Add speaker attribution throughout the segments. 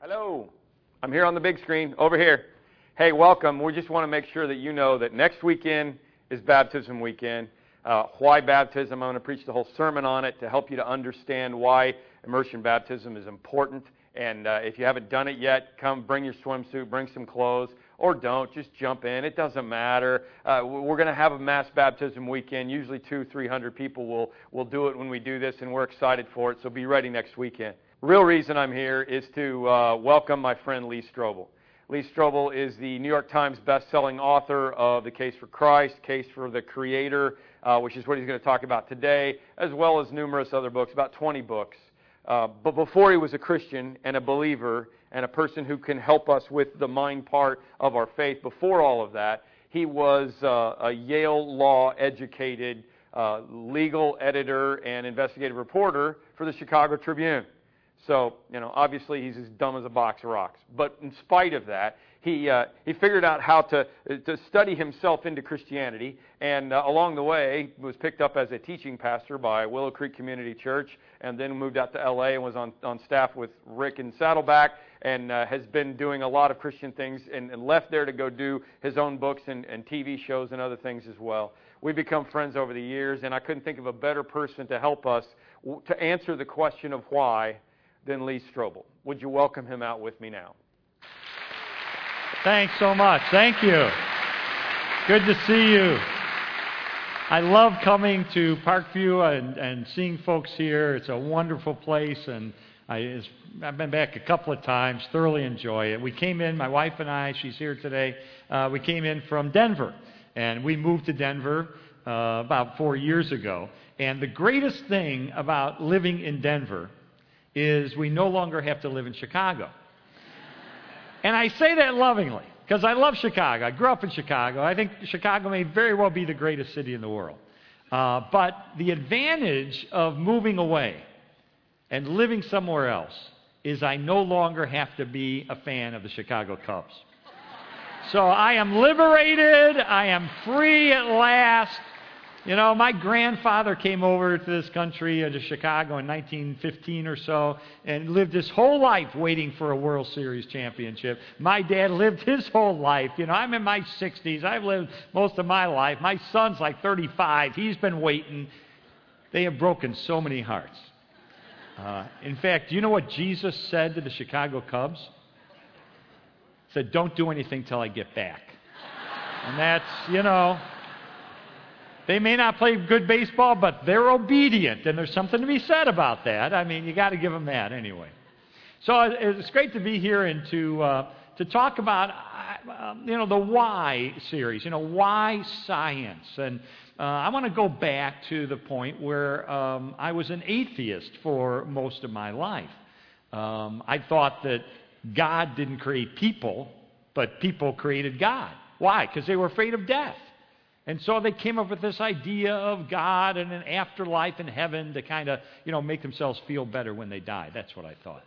Speaker 1: Hello. I'm here on the big screen over here. Hey, welcome. We just want to make sure that you know that next weekend is baptism weekend. Uh, why baptism? I'm going to preach the whole sermon on it to help you to understand why immersion baptism is important. And uh, if you haven't done it yet, come bring your swimsuit, bring some clothes, or don't. Just jump in. It doesn't matter. Uh, we're going to have a mass baptism weekend. Usually two, three hundred people will will do it when we do this, and we're excited for it. So be ready next weekend. Real reason I'm here is to uh, welcome my friend Lee Strobel. Lee Strobel is the New York Times best-selling author of The Case for Christ, Case for the Creator, uh, which is what he's going to talk about today, as well as numerous other books, about 20 books. Uh, but before he was a Christian and a believer and a person who can help us with the mind part of our faith, before all of that, he was uh, a Yale law educated uh, legal editor and investigative reporter for the Chicago Tribune. So, you know, obviously he's as dumb as a box of rocks. But in spite of that, he, uh, he figured out how to, to study himself into Christianity, and uh, along the way was picked up as a teaching pastor by Willow Creek Community Church, and then moved out to L.A. and was on, on staff with Rick and Saddleback, and uh, has been doing a lot of Christian things, and, and left there to go do his own books and, and TV shows and other things as well. We've become friends over the years, and I couldn't think of a better person to help us to answer the question of why than Lee Strobel. Would you welcome him out with me now?
Speaker 2: Thanks so much. Thank you. Good to see you. I love coming to Parkview and, and seeing folks here. It's a wonderful place, and I, have been back a couple of times. Thoroughly enjoy it. We came in, my wife and I. She's here today. Uh, we came in from Denver, and we moved to Denver uh, about four years ago. And the greatest thing about living in Denver is we no longer have to live in Chicago. And I say that lovingly because I love Chicago. I grew up in Chicago. I think Chicago may very well be the greatest city in the world. Uh, but the advantage of moving away and living somewhere else is I no longer have to be a fan of the Chicago Cubs. So I am liberated. I am free at last. You know, my grandfather came over to this country, uh, to Chicago, in 1915 or so, and lived his whole life waiting for a World Series championship. My dad lived his whole life. You know, I'm in my 60s. I've lived most of my life. My son's like 35. He's been waiting. They have broken so many hearts. Uh, in fact, do you know what Jesus said to the Chicago Cubs? He said, Don't do anything till I get back. And that's, you know, they may not play good baseball, but they're obedient, and there's something to be said about that. I mean, you got to give them that anyway. So it's great to be here and to uh, to talk about uh, you know the why series. You know why science, and uh, I want to go back to the point where um, I was an atheist for most of my life. Um, I thought that God didn't create people, but people created God. Why? Because they were afraid of death. And so they came up with this idea of God and an afterlife in heaven to kind of, you know, make themselves feel better when they die. That's what I thought.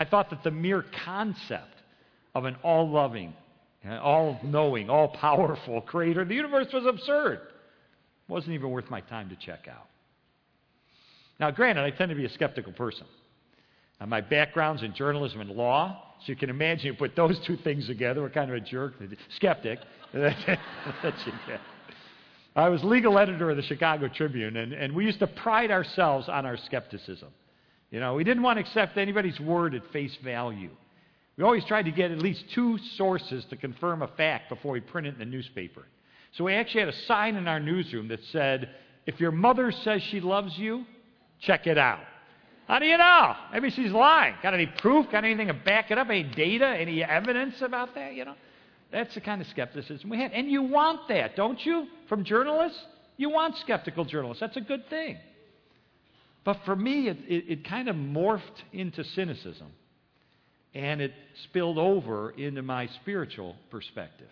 Speaker 2: I thought that the mere concept of an all loving, all knowing, all powerful creator of the universe was absurd. It wasn't even worth my time to check out. Now, granted, I tend to be a skeptical person. Now, my background's in journalism and law, so you can imagine you put those two things together. We're kind of a jerk, skeptic. I was legal editor of the Chicago Tribune, and, and we used to pride ourselves on our skepticism. You know, we didn't want to accept anybody's word at face value. We always tried to get at least two sources to confirm a fact before we print it in the newspaper. So we actually had a sign in our newsroom that said, if your mother says she loves you, check it out. How do you know? Maybe she's lying. Got any proof? Got anything to back it up? Any data? Any evidence about that? You know? That's the kind of skepticism we had. And you want that, don't you? From journalists? You want skeptical journalists. That's a good thing. But for me, it, it, it kind of morphed into cynicism. And it spilled over into my spiritual perspective.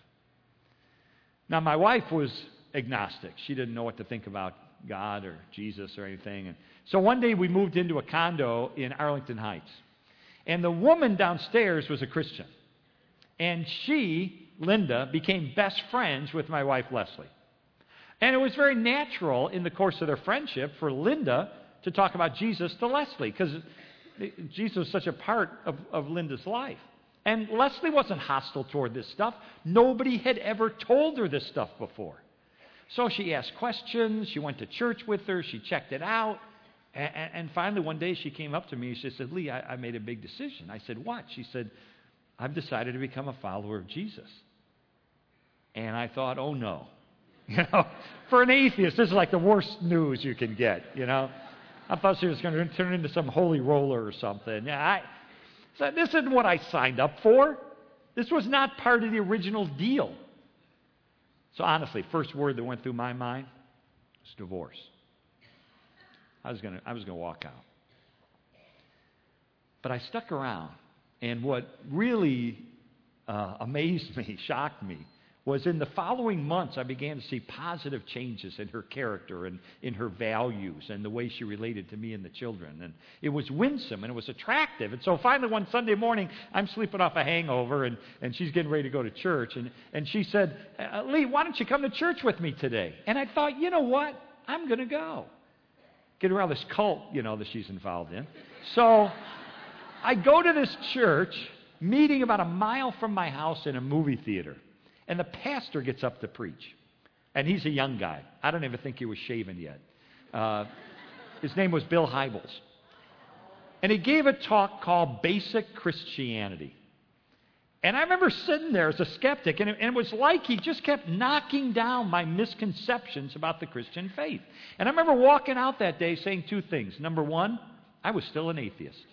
Speaker 2: Now, my wife was agnostic. She didn't know what to think about God or Jesus or anything. And so one day we moved into a condo in Arlington Heights. And the woman downstairs was a Christian. And she Linda, became best friends with my wife, Leslie. And it was very natural in the course of their friendship for Linda to talk about Jesus to Leslie because Jesus was such a part of, of Linda's life. And Leslie wasn't hostile toward this stuff. Nobody had ever told her this stuff before. So she asked questions. She went to church with her. She checked it out. And, and finally, one day she came up to me. And she said, Lee, I, I made a big decision. I said, What? She said, I've decided to become a follower of Jesus. And I thought, Oh no. You know, for an atheist, this is like the worst news you can get, you know. I thought she was going to turn into some holy roller or something. Yeah, I, so this isn't what I signed up for. This was not part of the original deal. So honestly, first word that went through my mind was divorce. I was going to, I was going to walk out. But I stuck around, and what really uh, amazed me, shocked me, was in the following months, I began to see positive changes in her character and in her values and the way she related to me and the children. And it was winsome and it was attractive. And so finally, one Sunday morning, I'm sleeping off a hangover and, and she's getting ready to go to church. And, and she said, uh, Lee, why don't you come to church with me today? And I thought, you know what? I'm going to go. Get around this cult, you know, that she's involved in. So I go to this church, meeting about a mile from my house in a movie theater. And the pastor gets up to preach. And he's a young guy. I don't even think he was shaven yet. Uh, his name was Bill Hybels. And he gave a talk called Basic Christianity. And I remember sitting there as a skeptic, and it, and it, was like he just kept knocking down my misconceptions about the Christian faith. And I remember walking out that day saying two things. Number one, I was still an atheist.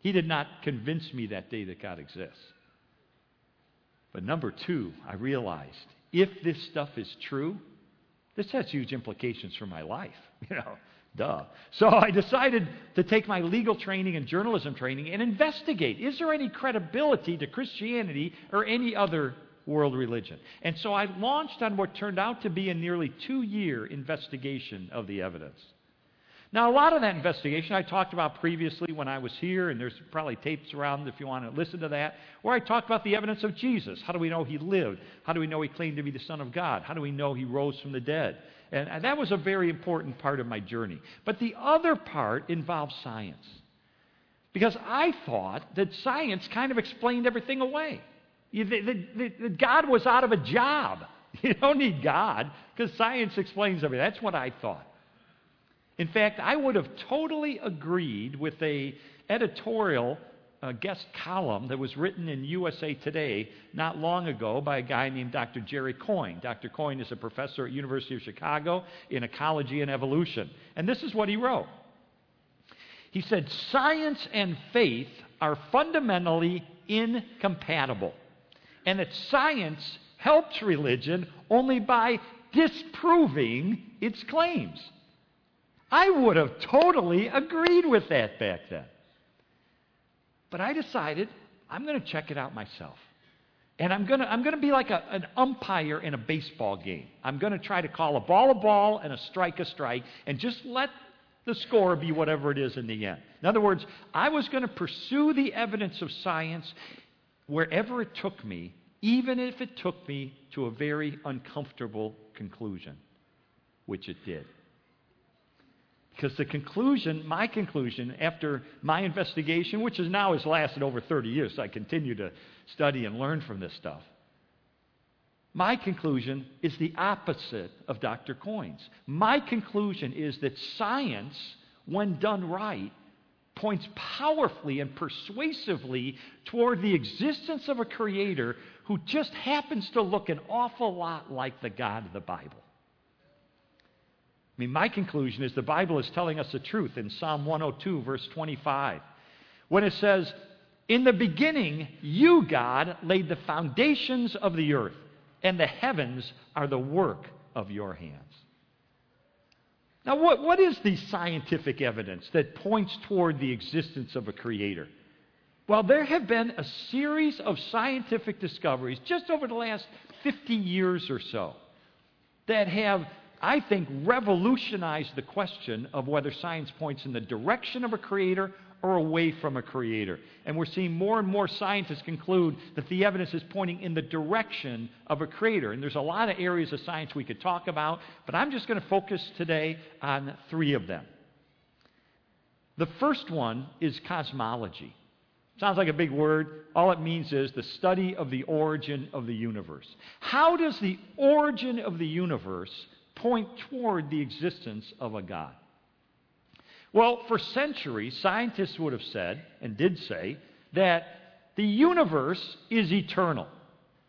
Speaker 2: He did not convince me that day that God exists. But number two, I realized if this stuff is true, this has huge implications for my life. You know, duh. So I decided to take my legal training and journalism training and investigate is there any credibility to Christianity or any other world religion? And so I launched on what turned out to be a nearly two year investigation of the evidence. Now, a lot of that investigation I talked about previously when I was here, and there's probably tapes around if you want to listen to that, where I talked about the evidence of Jesus. How do we know he lived? How do we know he claimed to be the Son of God? How do we know he rose from the dead? And, and that was a very important part of my journey. But the other part involved science. Because I thought that science kind of explained everything away. That God was out of a job. You don't need God because science explains everything. That's what I thought. In fact, I would have totally agreed with a editorial uh, guest column that was written in USA Today not long ago by a guy named Dr. Jerry Coyne. Dr. Coyne is a professor at University of Chicago in ecology and evolution. And this is what he wrote. He said, Science and faith are fundamentally incompatible, and that science helps religion only by disproving its claims. I would have totally agreed with that back then. But I decided I'm going to check it out myself. And I'm going to, I'm going to be like a, an umpire in a baseball game. I'm going to try to call a ball a ball and a strike a strike and just let the score be whatever it is in the end. In other words, I was going to pursue the evidence of science wherever it took me, even if it took me to a very uncomfortable conclusion, which it did. Because the conclusion, my conclusion, after my investigation, which is now has lasted over 30 years, so I continue to study and learn from this stuff. My conclusion is the opposite of Dr. Coyne's. My conclusion is that science, when done right, points powerfully and persuasively toward the existence of a creator who just happens to look an awful lot like the God of the Bible. I mean, my conclusion is the Bible is telling us the truth in Psalm 102, verse 25, when it says, In the beginning, you, God, laid the foundations of the earth, and the heavens are the work of your hands. Now, what, what is the scientific evidence that points toward the existence of a creator? Well, there have been a series of scientific discoveries just over the last 50 years or so that have I think, revolutionized the question of whether science points in the direction of a creator or away from a creator. And we're seeing more and more scientists conclude that the evidence is pointing in the direction of a creator. And there's a lot of areas of science we could talk about, but I'm just going to focus today on three of them. The first one is cosmology. Sounds like a big word. All it means is the study of the origin of the universe. How does the origin of the universe point toward the existence of a God? Well, for centuries, scientists would have said, and did say, that the universe is eternal.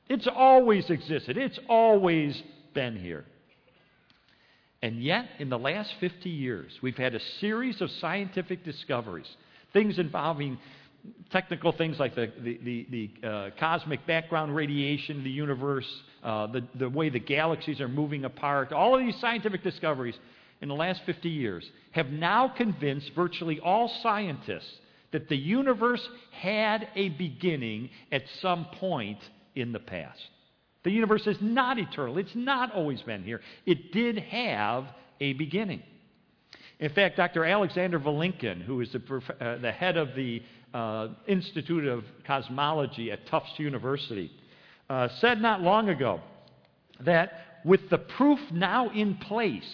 Speaker 2: It's always existed, it's always been here. And yet, in the last 50 years, we've had a series of scientific discoveries, things involving technical things like the, the, the, the uh, cosmic background radiation the universe, uh, the, the way the galaxies are moving apart, all of these scientific discoveries in the last 50 years have now convinced virtually all scientists that the universe had a beginning at some point in the past. The universe is not eternal, it's not always been here. It did have a beginning. In fact, Dr. Alexander Vilenkin, who is the, uh, the head of the Institute of Cosmology at Tufts University, uh, said not long ago that with the proof now in place,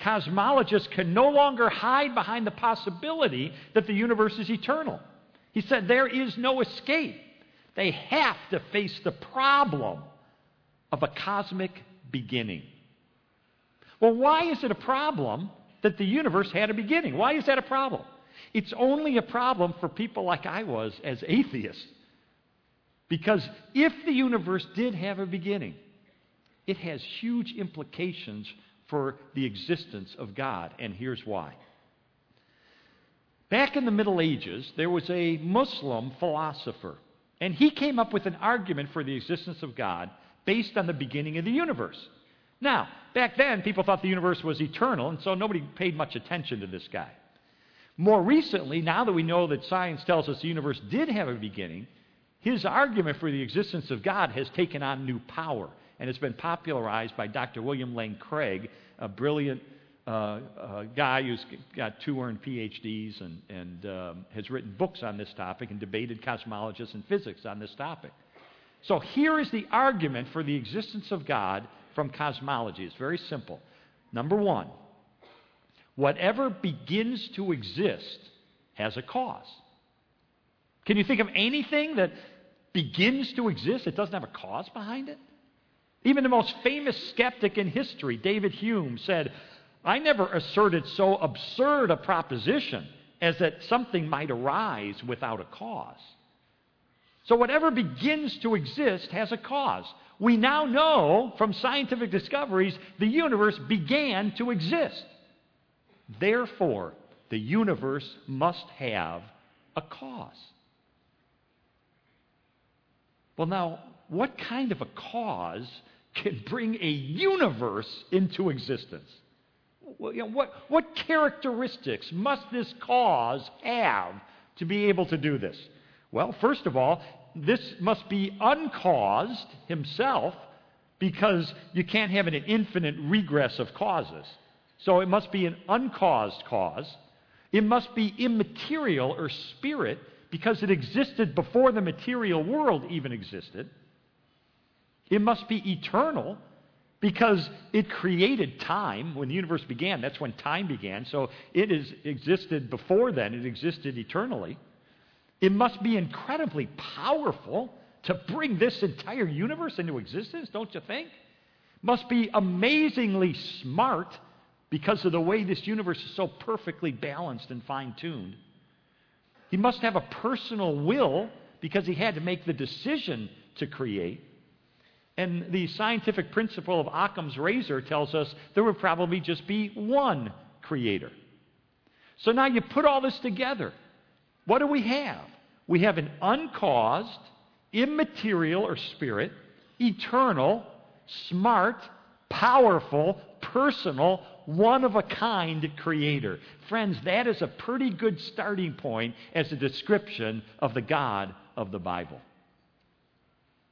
Speaker 2: cosmologists can no longer hide behind the possibility that the universe is eternal. He said there is no escape. They have to face the problem of a cosmic beginning. Well, why is it a problem that the universe had a beginning? Why is that a problem? It's only a problem for people like I was as atheists. Because if the universe did have a beginning, it has huge implications for the existence of God, and here's why. Back in the Middle Ages, there was a Muslim philosopher, and he came up with an argument for the existence of God based on the beginning of the universe. Now, back then, people thought the universe was eternal, and so nobody paid much attention to this guy. More recently, now that we know that science tells us the universe did have a beginning, his argument for the existence of God has taken on new power, and it's been popularized by Dr. William Lane Craig, a brilliant uh, uh, guy who's got two earned PhDs and, and um, has written books on this topic and debated cosmologists and physics on this topic. So here is the argument for the existence of God from cosmology. It's very simple. Number one, whatever begins to exist has a cause. Can you think of anything that begins to exist that doesn't have a cause behind it? Even the most famous skeptic in history, David Hume, said, I never asserted so absurd a proposition as that something might arise without a cause. So, whatever begins to exist has a cause. We now know from scientific discoveries the universe began to exist. Therefore, the universe must have a cause. Well, now, what kind of a cause can bring a universe into existence? What, what characteristics must this cause have to be able to do this? Well, first of all, this must be uncaused himself because you can't have an infinite regress of causes. So it must be an uncaused cause. It must be immaterial or spirit because it existed before the material world even existed. It must be eternal because it created time when the universe began. That's when time began. So it has existed before then, it existed eternally. It must be incredibly powerful to bring this entire universe into existence, don't you think? Must be amazingly smart because of the way this universe is so perfectly balanced and fine tuned. He must have a personal will because he had to make the decision to create. And the scientific principle of Occam's razor tells us there would probably just be one creator. So now you put all this together. What do we have? We have an uncaused, immaterial or spirit, eternal, smart, powerful, personal, one of a kind creator. Friends, that is a pretty good starting point as a description of the God of the Bible.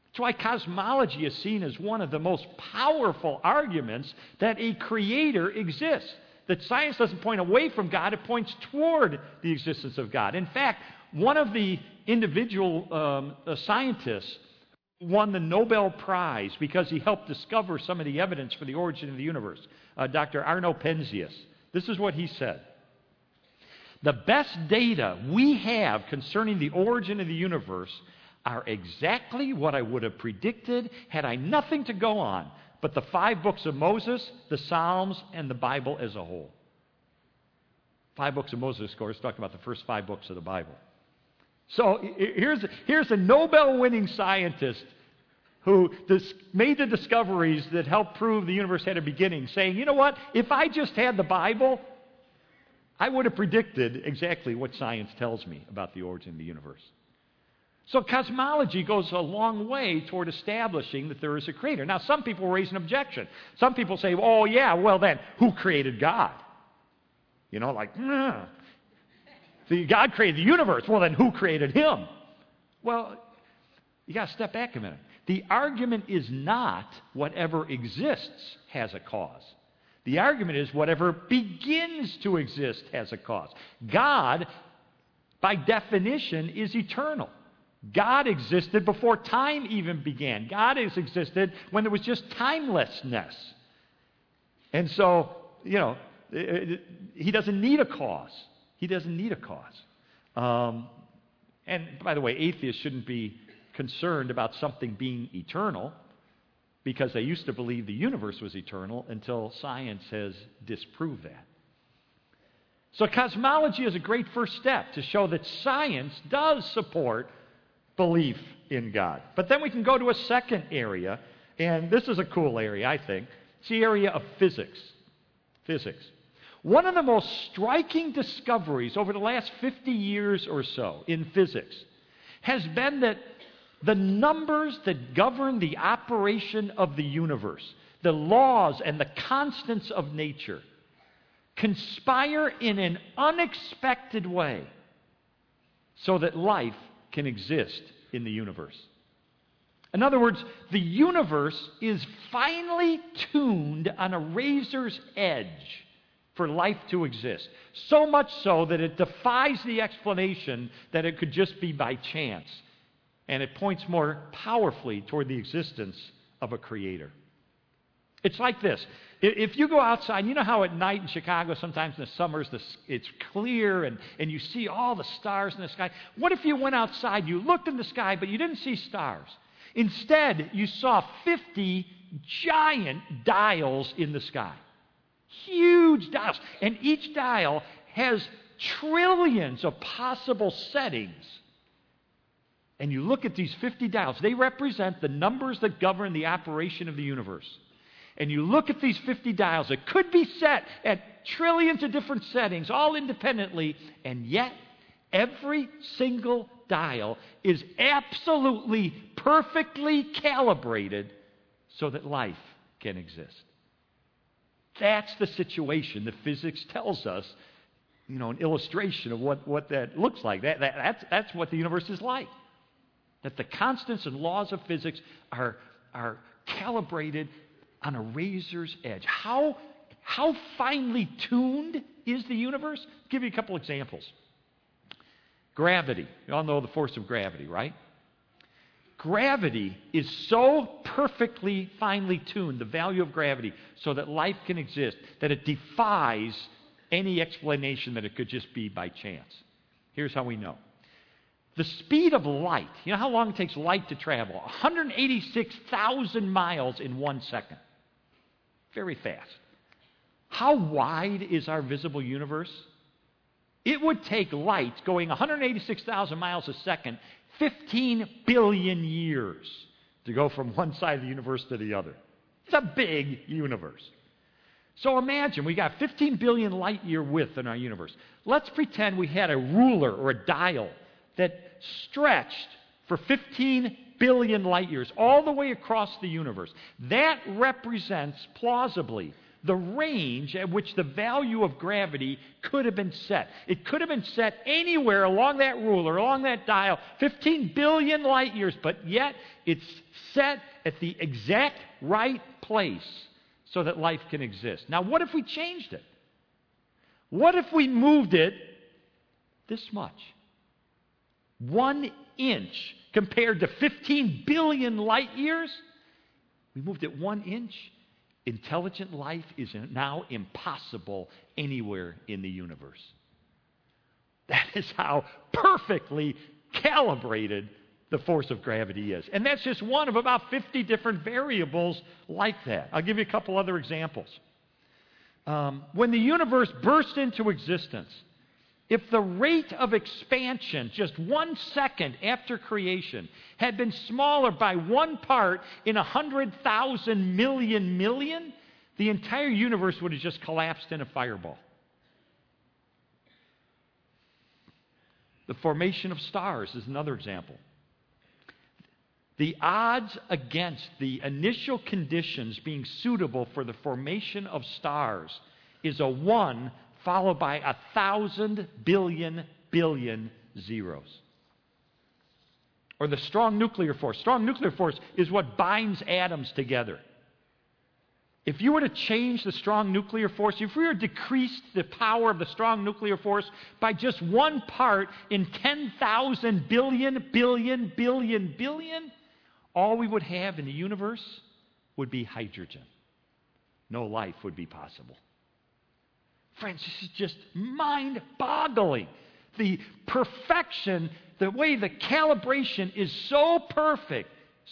Speaker 2: That's why cosmology is seen as one of the most powerful arguments that a creator exists. That science doesn't point away from God, it points toward the existence of God. In fact, one of the individual um, uh, scientists won the Nobel Prize because he helped discover some of the evidence for the origin of the universe, uh, Dr. Arno Penzias. This is what he said The best data we have concerning the origin of the universe are exactly what I would have predicted had I nothing to go on but the five books of Moses, the Psalms, and the Bible as a whole. Five books of Moses, of course, talking about the first five books of the Bible. So here's, here's a Nobel winning scientist who dis- made the discoveries that helped prove the universe had a beginning, saying, you know what, if I just had the Bible, I would have predicted exactly what science tells me about the origin of the universe. So cosmology goes a long way toward establishing that there is a creator. Now, some people raise an objection. Some people say, oh, yeah, well, then, who created God? You know, like, nah. God created the universe. Well, then, who created him? Well, you got to step back a minute. The argument is not whatever exists has a cause. The argument is whatever begins to exist has a cause. God, by definition, is eternal. God existed before time even began. God has existed when there was just timelessness. And so, you know, he doesn't need a cause. He doesn't need a cause. Um, and by the way, atheists shouldn't be concerned about something being eternal because they used to believe the universe was eternal until science has disproved that. So, cosmology is a great first step to show that science does support belief in God. But then we can go to a second area, and this is a cool area, I think. It's the area of physics. Physics. One of the most striking discoveries over the last 50 years or so in physics has been that the numbers that govern the operation of the universe, the laws and the constants of nature, conspire in an unexpected way so that life can exist in the universe. In other words, the universe is finely tuned on a razor's edge for life to exist. So much so that it defies the explanation that it could just be by chance. And it points more powerfully toward the existence of a creator. It's like this. If you go outside, you know how at night in Chicago, sometimes in the summers, it's clear and, and you see all the stars in the sky. What if you went outside, you looked in the sky, but you didn't see stars? Instead, you saw 50 giant dials in the sky. Huge dials. And each dial has trillions of possible settings. And you look at these 50 dials, they represent the numbers that govern the operation of the universe and you look at these 50 dials, it could be set at trillions of different settings, all independently, and yet every single dial is absolutely perfectly calibrated so that life can exist. That's the situation that physics tells us, you know, an illustration of what, what that looks like. That, that, that's, that's what the universe is like. That the constants and laws of physics are, are calibrated on a razor's edge. How, how finely tuned is the universe? I'll give you a couple examples. Gravity. You all know the force of gravity, right? Gravity is so perfectly finely tuned, the value of gravity, so that life can exist, that it defies any explanation that it could just be by chance. Here's how we know. The speed of light, you know how long it takes light to travel? 186,000 miles in one second very fast. How wide is our visible universe? It would take light going 186,000 miles a second 15 billion years to go from one side of the universe to the other. It's a big universe. So imagine we got 15 billion light year width in our universe. Let's pretend we had a ruler or a dial that stretched for 15 billion light years, all the way across the universe. That represents plausibly the range at which the value of gravity could have been set. It could have been set anywhere along that ruler, along that dial, 15 billion light years, but yet it's set at the exact right place so that life can exist. Now, what if we changed it? What if we moved it this much? One inch compared to 15 billion light years, we moved it one inch. Intelligent life is now impossible anywhere in the universe. That is how perfectly calibrated the force of gravity is. And that's just one of about 50 different variables like that. I'll give you a couple other examples. Um, when the universe burst into existence, if the rate of expansion, just one second after creation, had been smaller by one part in a hundred thousand million million, the entire universe would have just collapsed in a fireball. The formation of stars is another example. The odds against the initial conditions being suitable for the formation of stars is a 1 followed by a thousand billion billion zeros. Or the strong nuclear force. Strong nuclear force is what binds atoms together. If you were to change the strong nuclear force, if we were to decrease the power of the strong nuclear force by just one part in 10,000 billion, billion, billion, billion, all we would have in the universe would be hydrogen. No life would be possible. Friends, this is just mind boggling. The perfection, the way the calibration is so perfect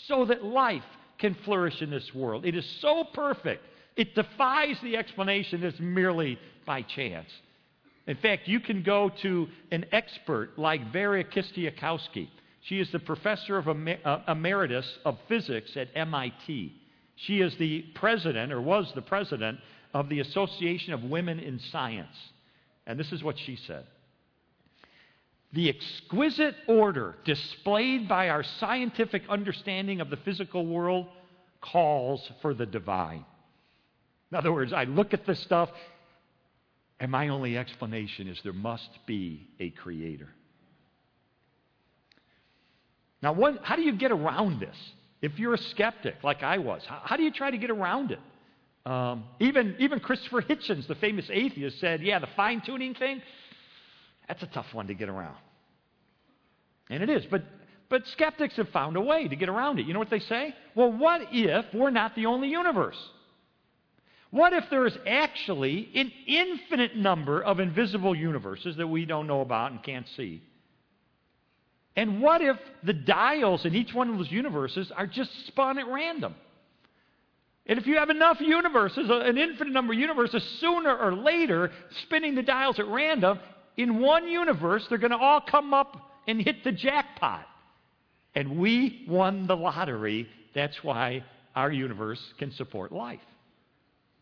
Speaker 2: so that life can flourish in this world. It is so perfect. It defies the explanation that's merely by chance. In fact, you can go to an expert like Vera Kistiakowsky. She is the professor of uh, emeritus of physics at MIT. She is the president, or was the president, of the Association of Women in Science. And this is what she said the exquisite order displayed by our scientific understanding of the physical world calls for the divine. In other words, I look at this stuff, and my only explanation is there must be a creator. Now, what, how do you get around this? If you're a skeptic like I was, how, how do you try to get around it? Um, even, even Christopher Hitchens, the famous atheist, said, Yeah, the fine tuning thing, that's a tough one to get around. And it is. But, but skeptics have found a way to get around it. You know what they say? Well, what if we're not the only universe? What if there is actually an infinite number of invisible universes that we don't know about and can't see? And what if the dials in each one of those universes are just spun at random? And if you have enough universes, an infinite number of universes, sooner or later, spinning the dials at random, in one universe, they're going to all come up and hit the jackpot. And we won the lottery. That's why our universe can support life.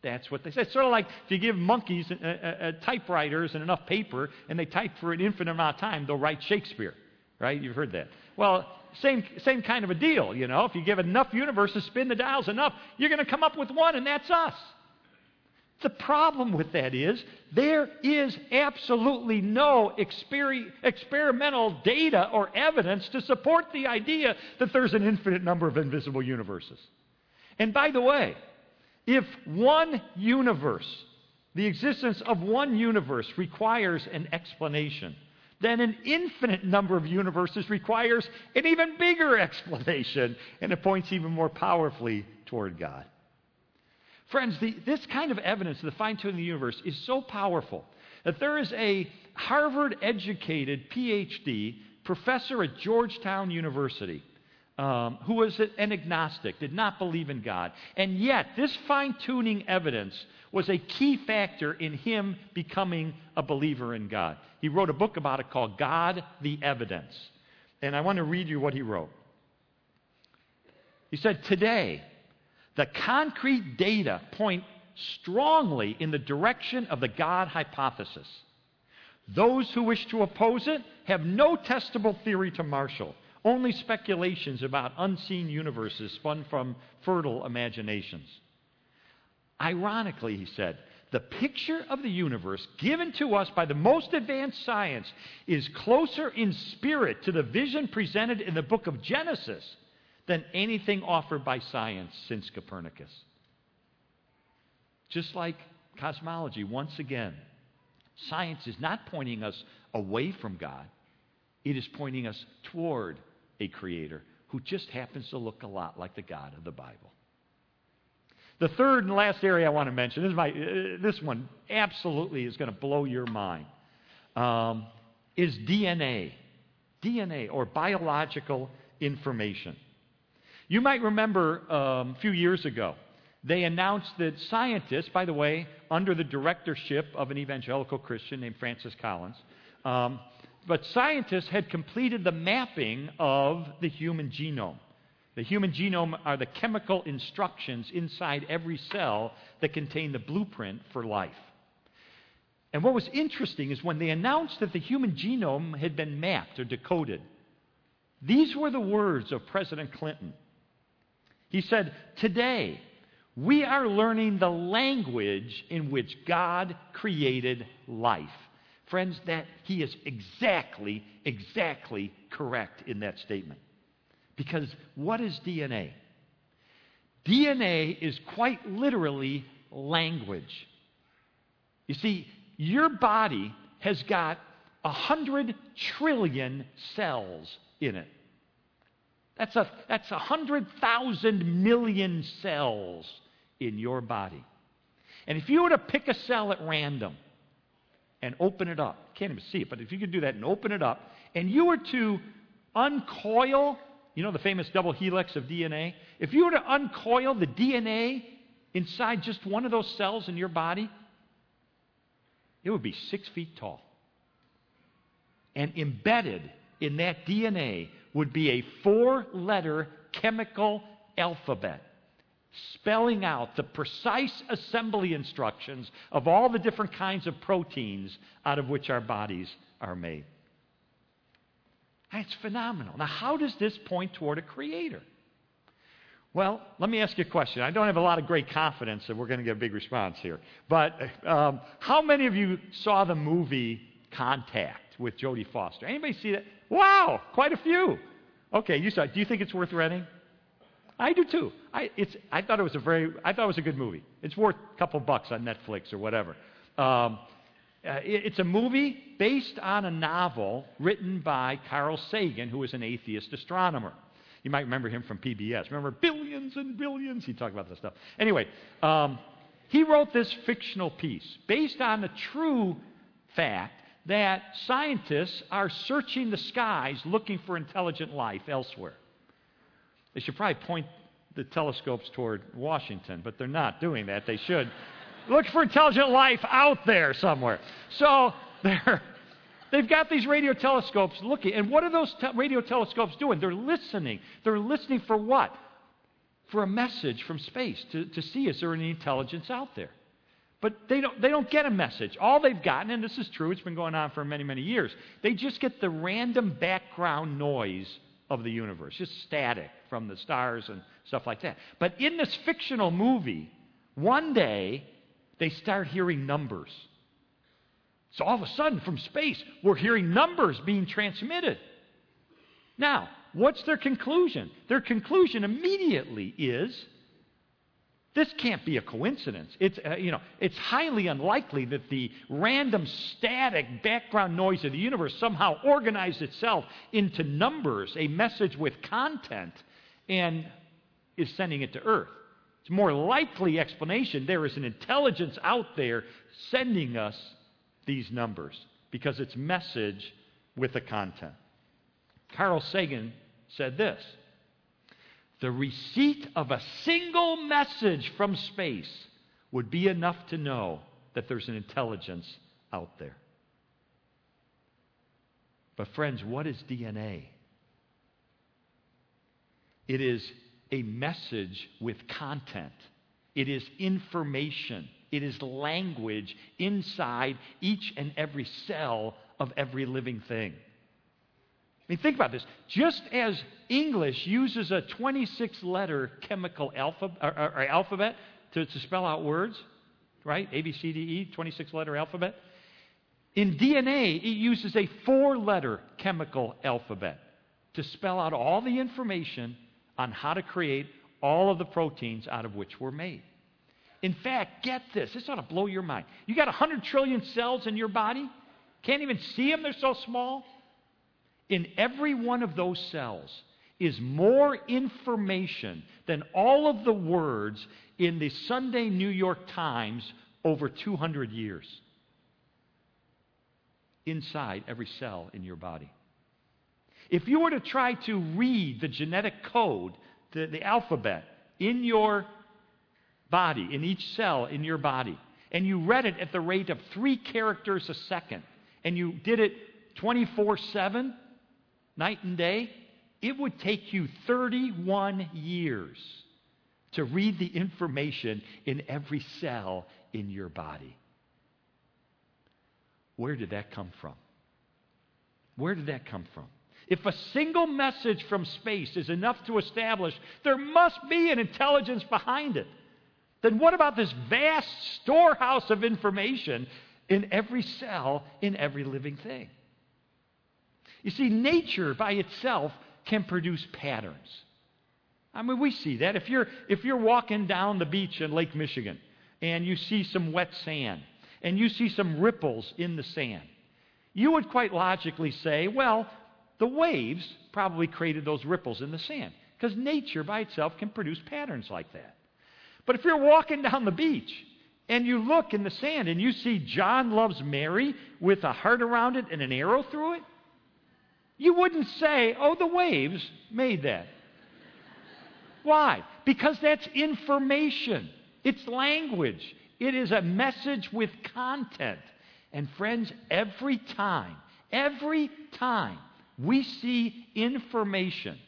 Speaker 2: That's what they say. It's sort of like if you give monkeys uh, uh, uh, typewriters and enough paper and they type for an infinite amount of time, they'll write Shakespeare. Right? You've heard that. Well, same, same kind of a deal, you know. If you give enough universes, spin the dials enough, you're going to come up with one, and that's us. The problem with that is there is absolutely no exper- experimental data or evidence to support the idea that there's an infinite number of invisible universes. And by the way, if one universe, the existence of one universe requires an explanation, then an infinite number of universes requires an even bigger explanation, and it points even more powerfully toward God. Friends, the, this kind of evidence of the fine tuning of the universe is so powerful that there is a Harvard educated PhD professor at Georgetown University um, who was an agnostic, did not believe in God. And yet, this fine tuning evidence was a key factor in him becoming a believer in God. He wrote a book about it called God the Evidence. And I want to read you what he wrote. He said, Today, the concrete data point strongly in the direction of the God hypothesis. Those who wish to oppose it have no testable theory to marshal, only speculations about unseen universes spun from fertile imaginations. Ironically, he said, the picture of the universe given to us by the most advanced science is closer in spirit to the vision presented in the book of Genesis than anything offered by science since Copernicus. Just like cosmology, once again, science is not pointing us away from God, it is pointing us toward a creator who just happens to look a lot like the God of the Bible. The third and last area I want to mention, this, my, uh, this one absolutely is going to blow your mind. Um, is DNA. DNA, or biological information. You might remember um, a few years ago, they announced that scientists, by the way, under the directorship of an evangelical Christian named Francis Collins, um, but scientists had completed the mapping of the human genome. The human genome are the chemical instructions inside every cell that contain the blueprint for life. And what was interesting is when they announced that the human genome had been mapped or decoded, these were the words of President Clinton. He said, Today, we are learning the language in which God created life. Friends, that he is exactly, exactly correct in that statement. Because what is DNA? DNA is quite literally language. You see, your body has got a hundred trillion cells in it. That's a that's a hundred thousand million cells in your body. And if you were to pick a cell at random and open it up, can't even see it, but if you could do that and open it up, and you were to uncoil, you know the famous double helix of DNA? If you were to uncoil the DNA inside just one of those cells in your body, it would be six feet tall. And embedded in that DNA would be a four letter chemical alphabet spelling out the precise assembly instructions of all the different kinds of proteins out of which our bodies are made. It's phenomenal. Now, how does this point toward a creator? Well, let me ask you a question. I don't have a lot of great confidence that we're going to get a big response here. But um, how many of you saw the movie Contact with Jodie Foster? Anybody see that? Wow, quite a few. Okay, you saw it. Do you think it's worth renting? I do too. I, it's, I thought it was a very, I thought it was a good movie. It's worth a couple bucks on Netflix or whatever. Um, uh, it, it's a movie based on a novel written by Carl Sagan, who was an atheist astronomer. You might remember him from PBS. Remember billions and billions? He talked about this stuff. Anyway, um, he wrote this fictional piece based on the true fact that scientists are searching the skies looking for intelligent life elsewhere. They should probably point the telescopes toward Washington, but they're not doing that. They should. Look for intelligent life out there somewhere. So they've got these radio telescopes looking. And what are those te- radio telescopes doing? They're listening. They're listening for what? For a message from space to, to see is there any intelligence out there. But they don't, they don't get a message. All they've gotten, and this is true, it's been going on for many, many years, they just get the random background noise of the universe, just static from the stars and stuff like that. But in this fictional movie, one day they start hearing numbers. So all of a sudden, from space, we're hearing numbers being transmitted. Now, what's their conclusion? Their conclusion immediately is this can't be a coincidence. It's, uh, you know, it's highly unlikely that the random static background noise of the universe somehow organized itself into numbers, a message with content, and is sending it to Earth. It's a more likely explanation there is an intelligence out there sending us these numbers because it's message with a content. Carl Sagan said this the receipt of a single message from space would be enough to know that there's an intelligence out there. But, friends, what is DNA? It is a message with content, it is information, it is language inside each and every cell of every living thing. I mean, think about this. Just as English uses a 26 letter chemical alpha, or, or alphabet to, to spell out words, right? A, B, C, D, E, 26 letter alphabet. In DNA, it uses a four letter chemical alphabet to spell out all the information on how to create all of the proteins out of which we're made. In fact, get this. This ought to blow your mind. You got 100 trillion cells in your body? Can't even see them, they're so small. In every one of those cells is more information than all of the words in the Sunday New York Times over 200 years. inside every cell in your body. If you were to try to read the genetic code, the, the alphabet, in your body, in each cell in your body, and you read it at the rate of three characters a second, and you did it 24 7, night and day, it would take you 31 years to read the information in every cell in your body. Where did that come from? Where did that come from? If a single message from space is enough to establish there must be an intelligence behind it, then what about this vast storehouse of information in every cell in every living thing? You see, nature by itself can produce patterns. I mean, we see that. If you're, if you're walking down the beach in Lake Michigan and you see some wet sand and you see some ripples in the sand, you would quite logically say, well, the waves probably created those ripples in the sand because nature by itself can produce patterns like that. But if you're walking down the beach and you look in the sand and you see John loves Mary with a heart around it and an arrow through it, you wouldn't say, oh, the waves made that. Why? Because that's information, it's language, it is a message with content. And friends, every time, every time we see information,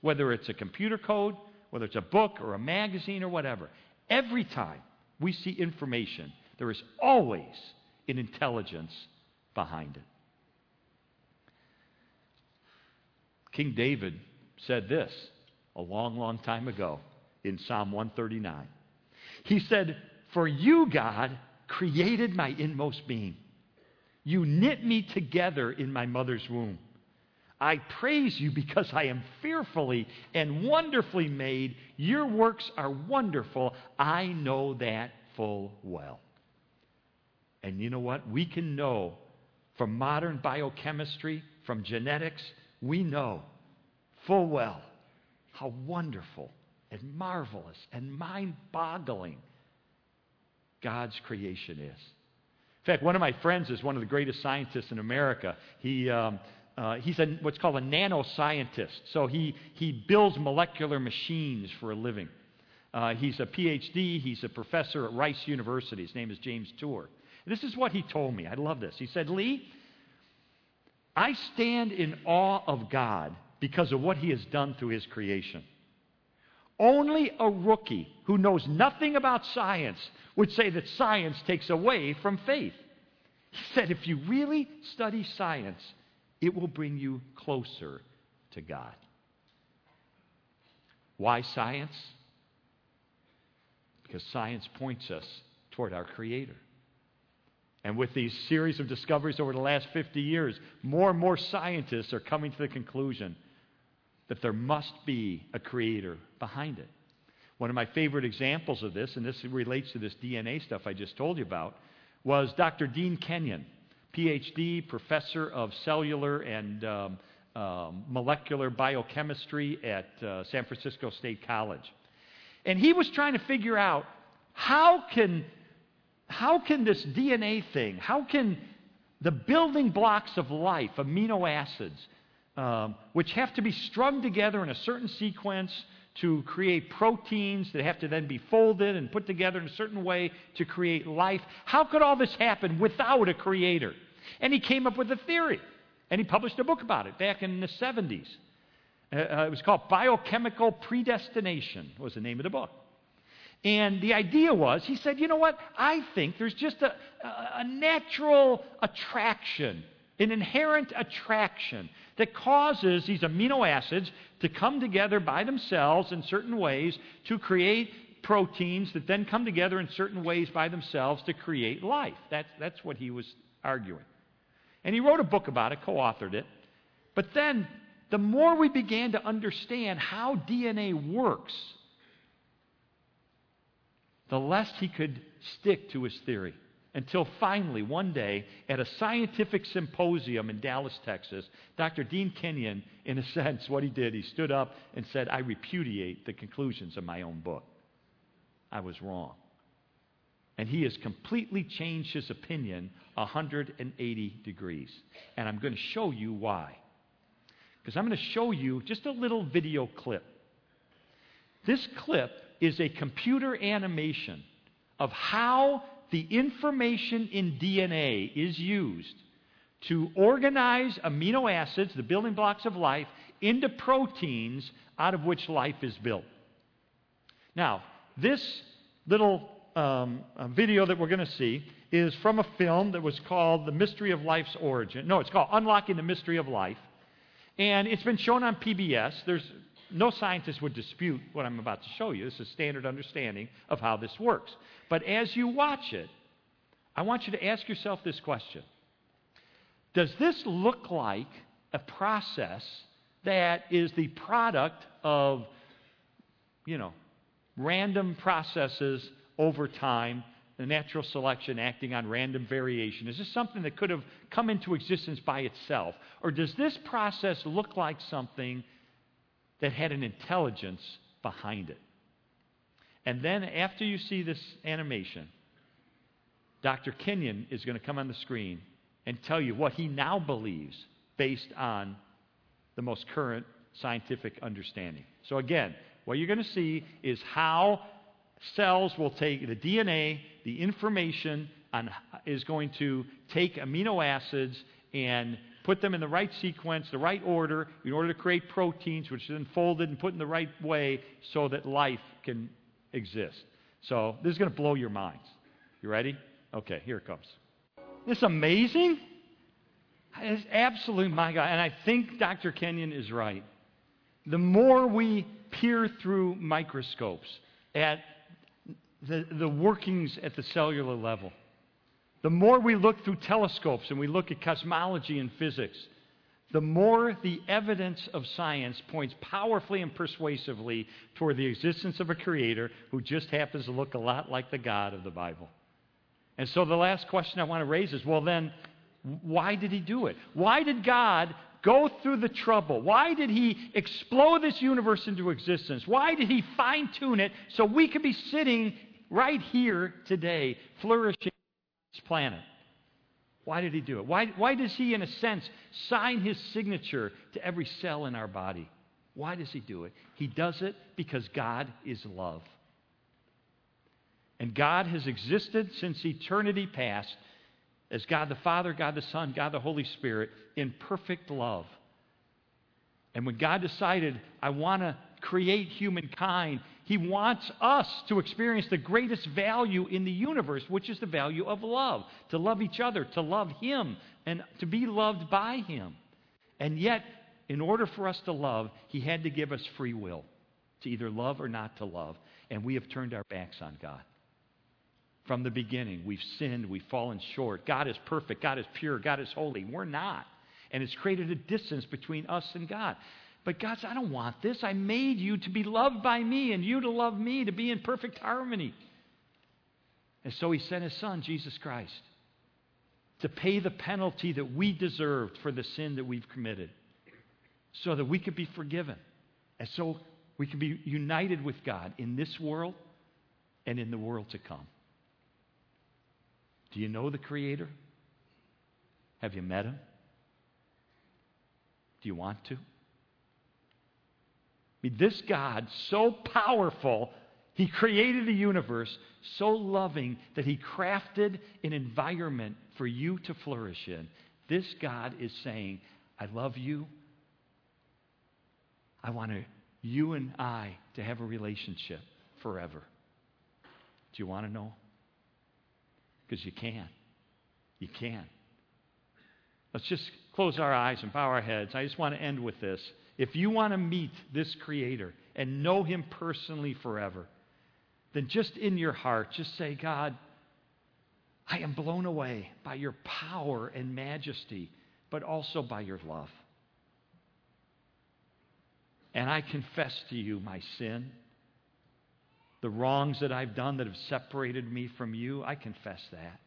Speaker 2: whether it's a computer code, whether it's a book or a magazine or whatever, every time we see information, there is always an intelligence behind it. King David said this a long, long time ago in Psalm 139. He said, For you, God, created my inmost being. You knit me together in my mother's womb. I praise you because I am fearfully and wonderfully made. Your works are wonderful. I know that full well. And you know what? We can know from modern biochemistry, from genetics, we know full well how wonderful and marvelous and mind boggling God's creation is. In fact, one of my friends is one of the greatest scientists in America. He, um, uh, he's a, what's called a nanoscientist. So he, he builds molecular machines for a living. Uh, he's a PhD. He's a professor at Rice University. His name is James Tour. This is what he told me. I love this. He said, Lee, I stand in awe of God because of what he has done through his creation. Only a rookie who knows nothing about science would say that science takes away from faith. He said, if you really study science, it will bring you closer to God. Why science? Because science points us toward our Creator. And with these series of discoveries over the last 50 years, more and more scientists are coming to the conclusion that there must be a creator behind it. One of my favorite examples of this, and this relates to this DNA stuff I just told you about, was Dr. Dean Kenyon. PhD, professor of cellular and um, um, molecular biochemistry at uh, San Francisco State College. And he was trying to figure out how can, how can this DNA thing, how can the building blocks of life, amino acids, um, which have to be strung together in a certain sequence to create proteins that have to then be folded and put together in a certain way to create life. How could all this happen without a creator? And he came up with a theory. And he published a book about it back in the 70s. Uh, uh, it was called Biochemical Predestination, was the name of the book. And the idea was, he said, you know what? I think there's just a, a natural attraction, an inherent attraction that causes these amino acids to come together by themselves in certain ways to create proteins that then come together in certain ways by themselves to create life. That's, that's what he was arguing. And he wrote a book about it, co authored it. But then, the more we began to understand how DNA works, the less he could stick to his theory. Until finally, one day, at a scientific symposium in Dallas, Texas, Dr. Dean Kenyon, in a sense, what he did, he stood up and said, I repudiate the conclusions of my own book. I was wrong. And he has completely changed his opinion 180 degrees. And I'm going to show you why. Because I'm going to show you just a little video clip. This clip is a computer animation of how the information in DNA is used to organize amino acids, the building blocks of life, into proteins out of which life is built. Now, this little um, video that we're going to see is from a film that was called The Mystery of Life's Origin. No, it's called Unlocking the Mystery of Life. And it's been shown on PBS. There's no scientist would dispute what I'm about to show you. This is standard understanding of how this works. But as you watch it, I want you to ask yourself this question Does this look like a process that is the product of, you know, random processes over time, the natural selection acting on random variation? Is this something that could have come into existence by itself? Or does this process look like something that had an intelligence behind it? And then after you see this animation, Dr. Kenyon is going to come on the screen and tell you what he now believes based on the most current scientific understanding. So, again, what you're going to see is how cells will take the DNA, the information on, is going to take amino acids and put them in the right sequence, the right order, in order to create proteins, which is then folded and put in the right way so that life can exist. So, this is going to blow your minds. You ready? Okay, here it comes. This amazing? It's absolutely my God. And I think Dr. Kenyon is right. The more we peer through microscopes at the, the workings at the cellular level, the more we look through telescopes and we look at cosmology and physics, the more the evidence of science points powerfully and persuasively toward the existence of a creator who just happens to look a lot like the God of the Bible. And so the last question I want to raise is well, then, why did he do it? Why did God go through the trouble? Why did he explode this universe into existence? Why did he fine tune it so we could be sitting right here today, flourishing this planet? Why did he do it? Why, why does he, in a sense, sign his signature to every cell in our body? Why does he do it? He does it because God is love. And God has existed since eternity past as God the Father, God the Son, God the Holy Spirit in perfect love. And when God decided, I want to create humankind, He wants us to experience the greatest value in the universe, which is the value of love. To love each other, to love Him, and to be loved by Him. And yet, in order for us to love, He had to give us free will to either love or not to love. And we have turned our backs on God from the beginning. We've sinned, we've fallen short. God is perfect, God is pure, God is holy. We're not. And it's created a distance between us and God. But God said, I don't want this. I made you to be loved by me and you to love me, to be in perfect harmony. And so He sent His Son, Jesus Christ, to pay the penalty that we deserved for the sin that we've committed so that we could be forgiven. And so we can be united with God in this world and in the world to come. Do you know the Creator? Have you met Him? Do you want to? Mean, this God, so powerful, He created a universe so loving that He crafted an environment for you to flourish in. This God is saying, I love you. I want to, you and I to have a relationship forever. Do you want to know? Because you can. You can. Let's just close our eyes and bow our heads. I just want to end with this. If you want to meet this Creator and know Him personally forever, then just in your heart, just say, God, I am blown away by your power and majesty, but also by your love. And I confess to you my sin the wrongs that I've done that have separated me from you, I confess that.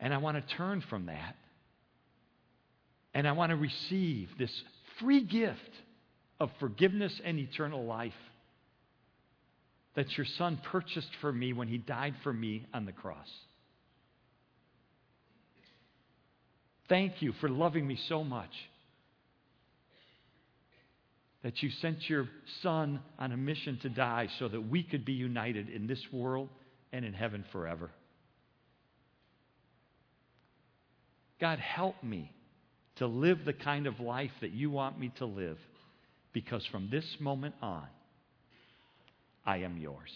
Speaker 2: And I want to turn from that. And I want to receive this free gift of forgiveness and eternal life. that your son purchased for me when he died for me on the cross. Thank you for loving me so much that you sent your son on a mission to die so that we could be united in this world and in heaven forever. God, help me to live the kind of life that you want me to live because from this moment on, I am yours.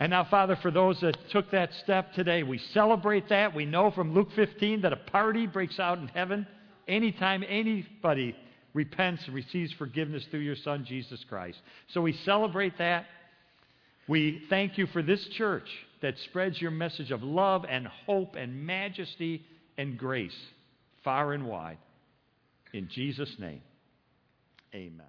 Speaker 2: And now, Father, for those that took that step today, we celebrate that. We know from Luke 15 that a party breaks out in heaven anytime anybody repents and receives forgiveness through your Son, Jesus Christ. So we celebrate that. We thank you for this church that spreads your message of love and hope and majesty and grace far and wide. In Jesus' name, amen.